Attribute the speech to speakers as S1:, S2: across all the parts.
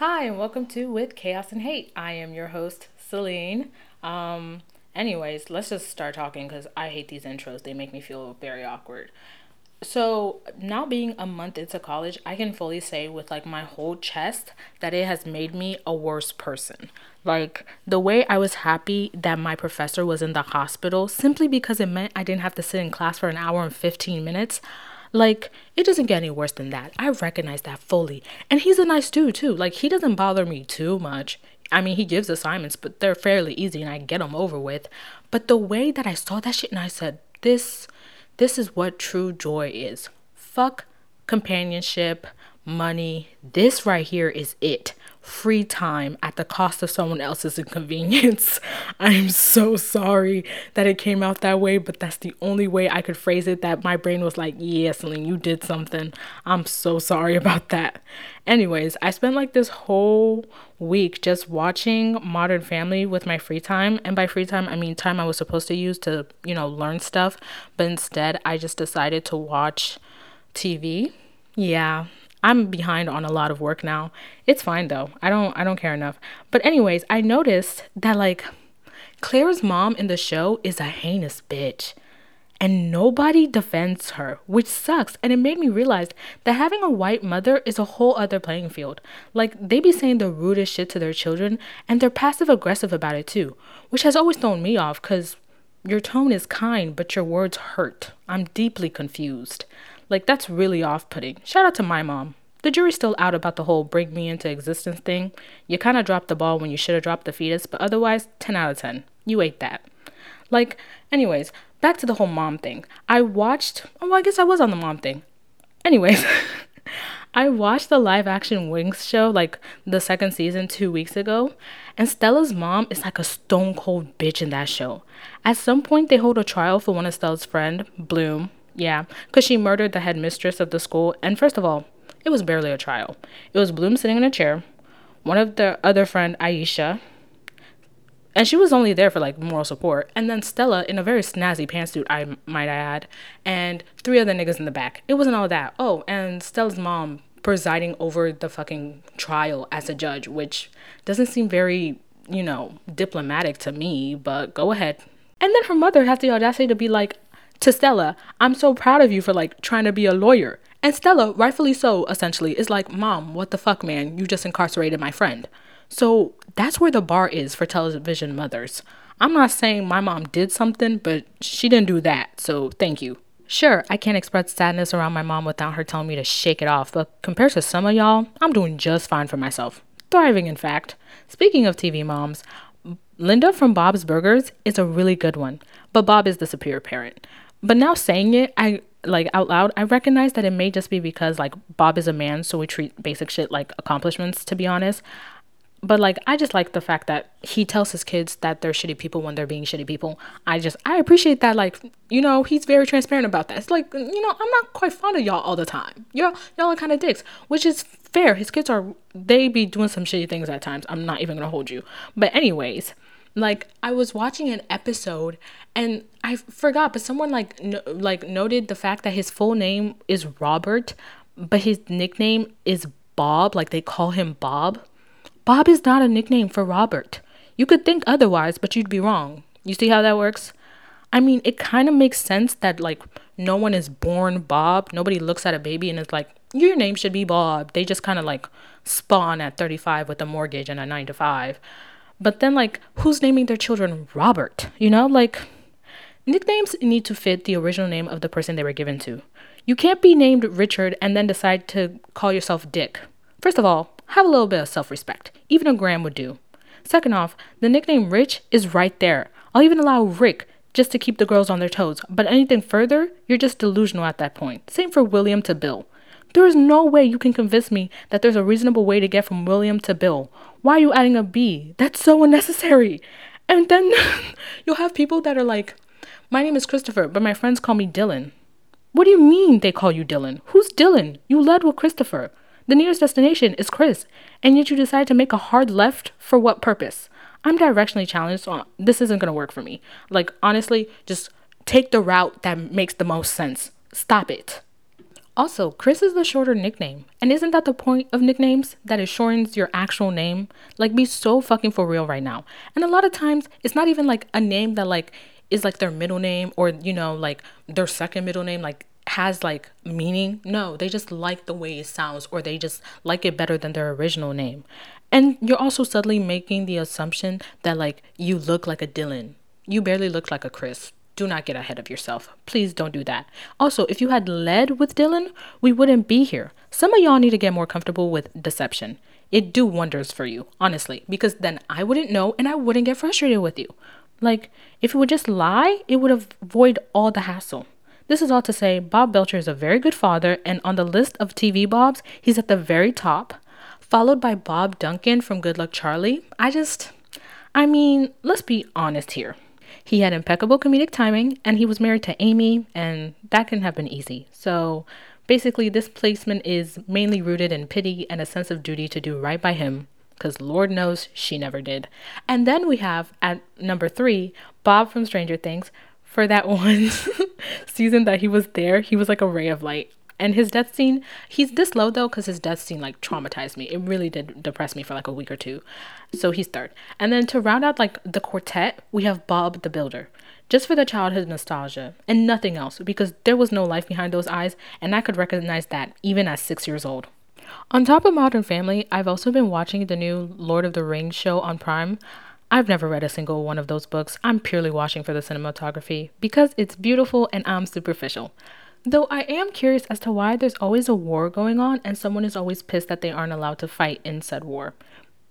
S1: Hi, and welcome to With Chaos and Hate. I am your host, Celine. Um, anyways, let's just start talking because I hate these intros. They make me feel very awkward. So, now being a month into college, I can fully say with like my whole chest that it has made me a worse person. Like, the way I was happy that my professor was in the hospital simply because it meant I didn't have to sit in class for an hour and 15 minutes. Like, it doesn't get any worse than that. I recognize that fully. And he's a nice dude, too. Like, he doesn't bother me too much. I mean, he gives assignments, but they're fairly easy and I get them over with. But the way that I saw that shit and I said, this this is what true joy is. Fuck companionship, money. This right here is it. Free time at the cost of someone else's inconvenience. I'm so sorry that it came out that way, but that's the only way I could phrase it that my brain was like, yeah, Celine, you did something. I'm so sorry about that. Anyways, I spent like this whole week just watching Modern Family with my free time. And by free time, I mean time I was supposed to use to, you know, learn stuff. But instead, I just decided to watch TV. Yeah, I'm behind on a lot of work now. It's fine though. I don't I don't care enough. But anyways, I noticed that like Claire's mom in the show is a heinous bitch and nobody defends her, which sucks. And it made me realize that having a white mother is a whole other playing field. Like, they be saying the rudest shit to their children, and they're passive aggressive about it too, which has always thrown me off because your tone is kind, but your words hurt. I'm deeply confused. Like, that's really off putting. Shout out to my mom. The jury's still out about the whole bring me into existence thing. You kind of dropped the ball when you should have dropped the fetus, but otherwise, 10 out of 10. You ate that. Like, anyways, back to the whole mom thing. I watched, oh, I guess I was on the mom thing. Anyways, I watched the live action Winx show, like the second season, two weeks ago, and Stella's mom is like a stone cold bitch in that show. At some point, they hold a trial for one of Stella's friend, Bloom. Yeah, because she murdered the headmistress of the school, and first of all, it was barely a trial. It was Bloom sitting in a chair, one of the other friend, Aisha, and she was only there for like moral support. And then Stella in a very snazzy pantsuit, I might add, and three other niggas in the back. It wasn't all that. Oh, and Stella's mom presiding over the fucking trial as a judge, which doesn't seem very, you know, diplomatic to me, but go ahead. And then her mother has the audacity to be like, to Stella, I'm so proud of you for like trying to be a lawyer. And Stella, rightfully so, essentially, is like, Mom, what the fuck, man? You just incarcerated my friend. So that's where the bar is for television mothers. I'm not saying my mom did something, but she didn't do that, so thank you. Sure, I can't express sadness around my mom without her telling me to shake it off, but compared to some of y'all, I'm doing just fine for myself. Thriving, in fact. Speaking of TV moms, Linda from Bob's Burgers is a really good one, but Bob is the superior parent. But now saying it, I like out loud, I recognize that it may just be because like Bob is a man, so we treat basic shit like accomplishments, to be honest but like I just like the fact that he tells his kids that they're shitty people when they're being shitty people. I just I appreciate that like you know he's very transparent about that. It's like you know I'm not quite fond of y'all all the time. Y'all y'all are kind of dicks, which is fair. His kids are they be doing some shitty things at times. I'm not even gonna hold you. But anyways, like I was watching an episode and I forgot, but someone like no, like noted the fact that his full name is Robert, but his nickname is Bob. Like they call him Bob Bob is not a nickname for Robert. You could think otherwise, but you'd be wrong. You see how that works? I mean, it kind of makes sense that, like, no one is born Bob. Nobody looks at a baby and is like, your name should be Bob. They just kind of like spawn at 35 with a mortgage and a 9 to 5. But then, like, who's naming their children Robert? You know, like, nicknames need to fit the original name of the person they were given to. You can't be named Richard and then decide to call yourself Dick. First of all, have a little bit of self respect. Even a Graham would do. Second off, the nickname Rich is right there. I'll even allow Rick just to keep the girls on their toes, but anything further, you're just delusional at that point. Same for William to Bill. There is no way you can convince me that there's a reasonable way to get from William to Bill. Why are you adding a B? That's so unnecessary. And then you'll have people that are like, My name is Christopher, but my friends call me Dylan. What do you mean they call you Dylan? Who's Dylan? You led with Christopher. The nearest destination is Chris, and yet you decide to make a hard left for what purpose? I'm directionally challenged, so this isn't gonna work for me. Like, honestly, just take the route that makes the most sense. Stop it. Also, Chris is the shorter nickname. And isn't that the point of nicknames? That it shortens your actual name? Like, be so fucking for real right now. And a lot of times, it's not even like a name that, like, is like their middle name or, you know, like their second middle name, like, has like meaning. No, they just like the way it sounds or they just like it better than their original name. And you're also subtly making the assumption that, like, you look like a Dylan. You barely look like a Chris do not get ahead of yourself. Please don't do that. Also, if you had led with Dylan, we wouldn't be here. Some of y'all need to get more comfortable with deception. It do wonders for you, honestly, because then I wouldn't know and I wouldn't get frustrated with you. Like, if you would just lie, it would avoid all the hassle. This is all to say Bob Belcher is a very good father, and on the list of TV Bobs, he's at the very top, followed by Bob Duncan from Good Luck Charlie. I just, I mean, let's be honest here. He had impeccable comedic timing and he was married to Amy, and that can have been easy. So basically, this placement is mainly rooted in pity and a sense of duty to do right by him, because Lord knows she never did. And then we have at number three, Bob from Stranger Things. For that one season that he was there, he was like a ray of light. And his death scene, he's this low though, because his death scene like traumatized me. It really did depress me for like a week or two. So he's third. And then to round out like the quartet, we have Bob the Builder. Just for the childhood nostalgia and nothing else, because there was no life behind those eyes, and I could recognize that even at six years old. On top of Modern Family, I've also been watching the new Lord of the Rings show on Prime. I've never read a single one of those books. I'm purely watching for the cinematography because it's beautiful and I'm superficial. Though I am curious as to why there's always a war going on and someone is always pissed that they aren't allowed to fight in said war.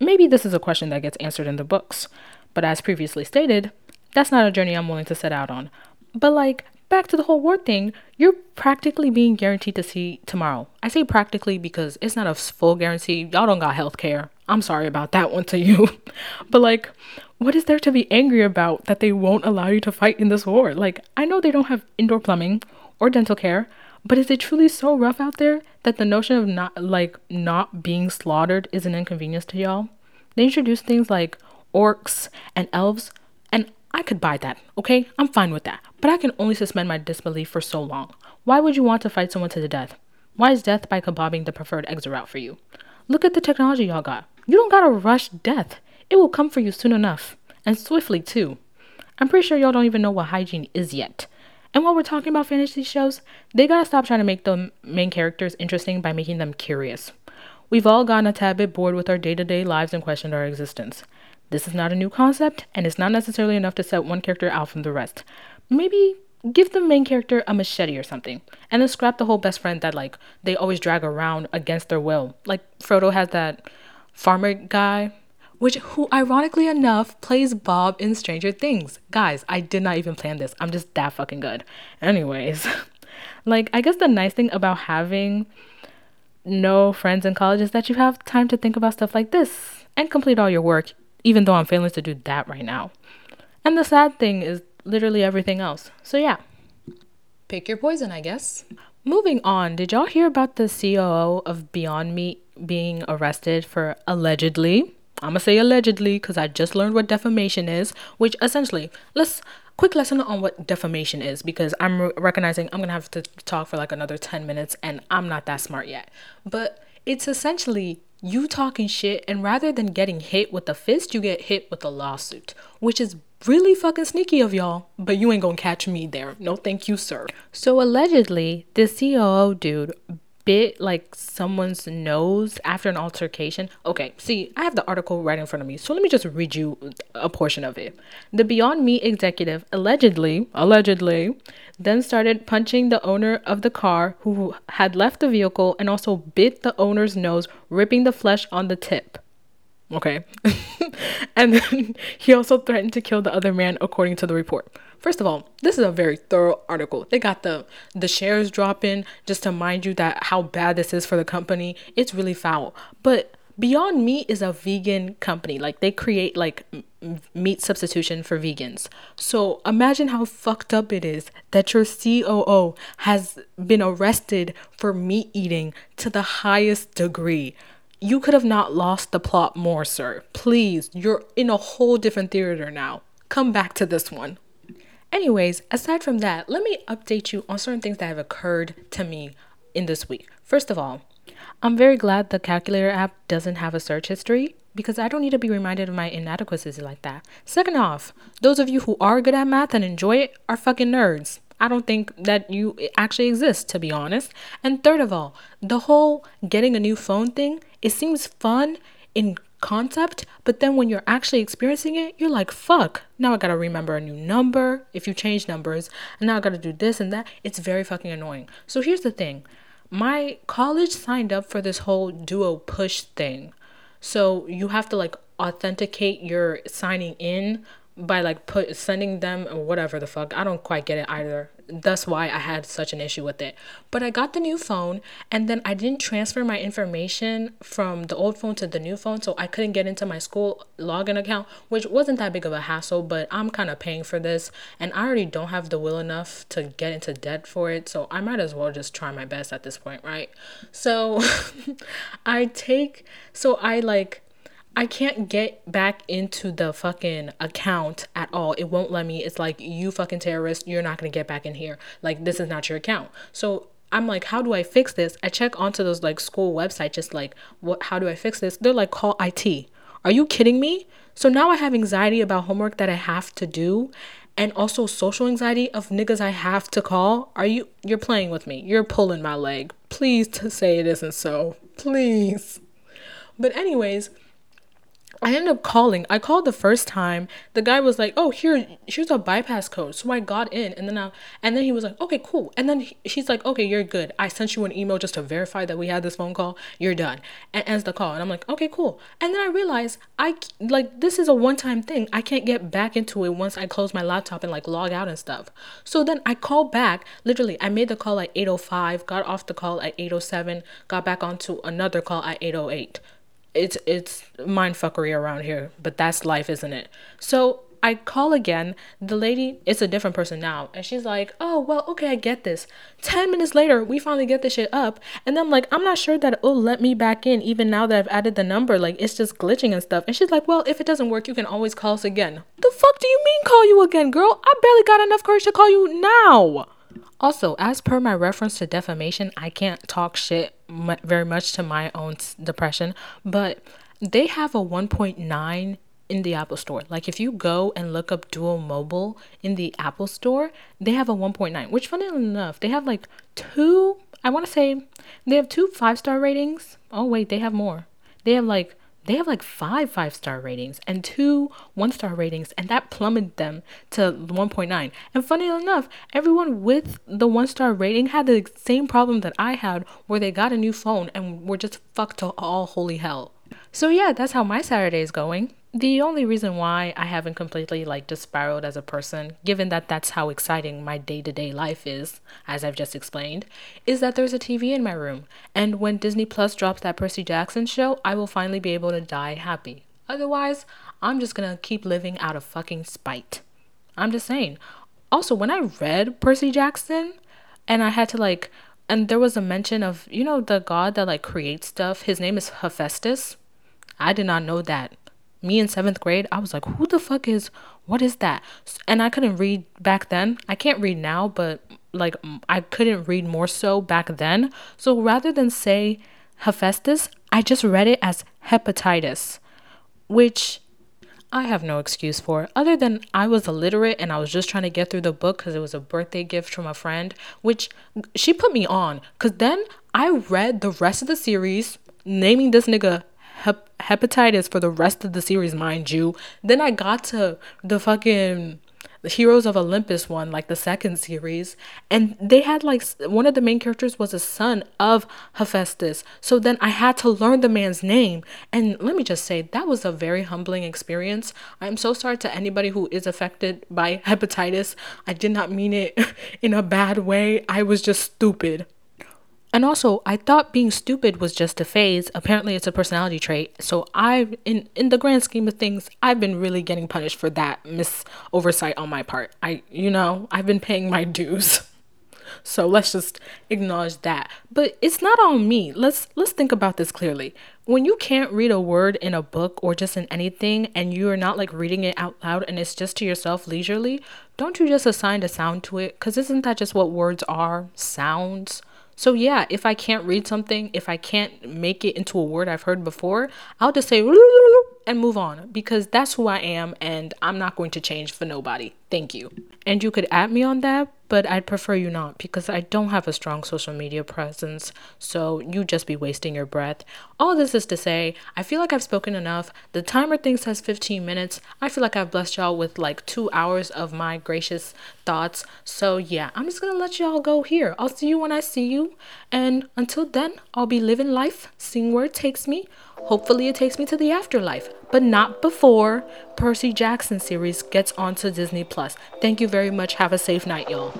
S1: Maybe this is a question that gets answered in the books, but as previously stated, that's not a journey I'm willing to set out on. But like, back to the whole war thing, you're practically being guaranteed to see tomorrow. I say practically because it's not a full guarantee. Y'all don't got health care. I'm sorry about that one to you. but like, what is there to be angry about that they won't allow you to fight in this war? Like, I know they don't have indoor plumbing or dental care. But is it truly so rough out there that the notion of not like not being slaughtered is an inconvenience to y'all? They introduce things like orcs and elves, and I could buy that, okay? I'm fine with that. But I can only suspend my disbelief for so long. Why would you want to fight someone to the death? Why is death by kebabbing the preferred exit route for you? Look at the technology y'all got. You don't gotta rush death. It will come for you soon enough. And swiftly, too. I'm pretty sure y'all don't even know what hygiene is yet. And while we're talking about fantasy shows, they gotta stop trying to make the main characters interesting by making them curious. We've all gotten a tad bit bored with our day to day lives and questioned our existence. This is not a new concept, and it's not necessarily enough to set one character out from the rest. Maybe give the main character a machete or something, and then scrap the whole best friend that like they always drag around against their will. Like Frodo has that farmer guy which who ironically enough plays Bob in Stranger Things. Guys, I did not even plan this. I'm just that fucking good. Anyways, like I guess the nice thing about having no friends in college is that you have time to think about stuff like this and complete all your work, even though I'm failing to do that right now. And the sad thing is literally everything else. So yeah. Pick your poison, I guess. Moving on, did y'all hear about the COO of Beyond Meat being arrested for allegedly I'm gonna say allegedly because I just learned what defamation is, which essentially, let's quick lesson on what defamation is because I'm re- recognizing I'm gonna have to talk for like another 10 minutes and I'm not that smart yet. But it's essentially you talking shit, and rather than getting hit with a fist, you get hit with a lawsuit, which is really fucking sneaky of y'all, but you ain't gonna catch me there. No, thank you, sir. So allegedly, this COO dude bit like someone's nose after an altercation. Okay, see, I have the article right in front of me, so let me just read you a portion of it. The Beyond Meat executive allegedly, allegedly, then started punching the owner of the car who had left the vehicle and also bit the owner's nose, ripping the flesh on the tip. Okay. and then he also threatened to kill the other man, according to the report. First of all, this is a very thorough article. They got the the shares dropping just to mind you that how bad this is for the company. It's really foul. But Beyond Meat is a vegan company. Like they create like m- meat substitution for vegans. So imagine how fucked up it is that your COO has been arrested for meat eating to the highest degree. You could have not lost the plot more, sir. Please, you're in a whole different theater now. Come back to this one. Anyways, aside from that, let me update you on certain things that have occurred to me in this week. First of all, I'm very glad the calculator app doesn't have a search history because I don't need to be reminded of my inadequacies like that. Second off, those of you who are good at math and enjoy it are fucking nerds. I don't think that you actually exist, to be honest. And third of all, the whole getting a new phone thing, it seems fun in concept, but then when you're actually experiencing it, you're like, fuck, now I gotta remember a new number if you change numbers, and now I gotta do this and that. It's very fucking annoying. So here's the thing my college signed up for this whole duo push thing. So you have to like authenticate your signing in by like put sending them or whatever the fuck. I don't quite get it either. That's why I had such an issue with it. But I got the new phone and then I didn't transfer my information from the old phone to the new phone, so I couldn't get into my school login account, which wasn't that big of a hassle, but I'm kind of paying for this and I already don't have the will enough to get into debt for it, so I might as well just try my best at this point, right? So I take so I like I can't get back into the fucking account at all. It won't let me. It's like, you fucking terrorist, you're not gonna get back in here. Like, this is not your account. So I'm like, how do I fix this? I check onto those like school website, just like, what? How do I fix this? They're like, call IT. Are you kidding me? So now I have anxiety about homework that I have to do, and also social anxiety of niggas I have to call. Are you? You're playing with me. You're pulling my leg. Please to say it isn't so. Please. But anyways I ended up calling. I called the first time. The guy was like, "Oh, here, here's a bypass code." So I got in, and then I, and then he was like, "Okay, cool." And then he, she's like, "Okay, you're good. I sent you an email just to verify that we had this phone call. You're done." And ends the call, and I'm like, "Okay, cool." And then I realized I like this is a one-time thing. I can't get back into it once I close my laptop and like log out and stuff. So then I called back. Literally, I made the call at 8:05, got off the call at 8:07, got back onto another call at 8:08 it's it's mind fuckery around here, but that's life, isn't it? So I call again. The lady, it's a different person now, and she's like, "Oh well, okay, I get this." Ten minutes later, we finally get this shit up, and I'm like, "I'm not sure that it'll let me back in, even now that I've added the number. Like, it's just glitching and stuff." And she's like, "Well, if it doesn't work, you can always call us again." The fuck do you mean call you again, girl? I barely got enough courage to call you now. Also, as per my reference to defamation, I can't talk shit m- very much to my own depression, but they have a 1.9 in the Apple Store. Like if you go and look up Duo Mobile in the Apple Store, they have a 1.9, which funny enough, they have like two, I want to say they have two five star ratings. Oh wait, they have more. They have like they have like five five star ratings and two one star ratings, and that plummeted them to 1.9. And funny enough, everyone with the one star rating had the same problem that I had, where they got a new phone and were just fucked to all holy hell. So yeah, that's how my Saturday is going. The only reason why I haven't completely like just spiraled as a person, given that that's how exciting my day to day life is, as I've just explained, is that there's a TV in my room. And when Disney Plus drops that Percy Jackson show, I will finally be able to die happy. Otherwise, I'm just gonna keep living out of fucking spite. I'm just saying. Also, when I read Percy Jackson and I had to like, and there was a mention of, you know, the god that like creates stuff, his name is Hephaestus. I did not know that me in seventh grade, I was like, who the fuck is, what is that? And I couldn't read back then. I can't read now, but like I couldn't read more so back then. So rather than say Hephaestus, I just read it as hepatitis, which I have no excuse for, other than I was illiterate and I was just trying to get through the book because it was a birthday gift from a friend, which she put me on. Because then I read the rest of the series, naming this nigga hep- hepatitis for the rest of the series, mind you. Then I got to the fucking the Heroes of Olympus one, like the second series, and they had like one of the main characters was a son of Hephaestus. So then I had to learn the man's name, and let me just say that was a very humbling experience. I'm so sorry to anybody who is affected by hepatitis. I did not mean it in a bad way. I was just stupid. And also, I thought being stupid was just a phase. Apparently, it's a personality trait. So I, in in the grand scheme of things, I've been really getting punished for that mis oversight on my part. I, you know, I've been paying my dues. So let's just acknowledge that. But it's not on me. Let's let's think about this clearly. When you can't read a word in a book or just in anything and you're not like reading it out loud and it's just to yourself leisurely, don't you just assign a sound to it? Cuz isn't that just what words are? Sounds. So, yeah, if I can't read something, if I can't make it into a word I've heard before, I'll just say and move on because that's who I am and I'm not going to change for nobody. Thank you. And you could add me on that, but I'd prefer you not because I don't have a strong social media presence. So you just be wasting your breath. All this is to say, I feel like I've spoken enough. The timer thing says 15 minutes. I feel like I've blessed y'all with like two hours of my gracious thoughts. So yeah, I'm just gonna let y'all go here. I'll see you when I see you. And until then, I'll be living life, seeing where it takes me. Hopefully, it takes me to the afterlife, but not before Percy Jackson series gets onto Disney Plus. Thank you very much. Have a safe night, y'all.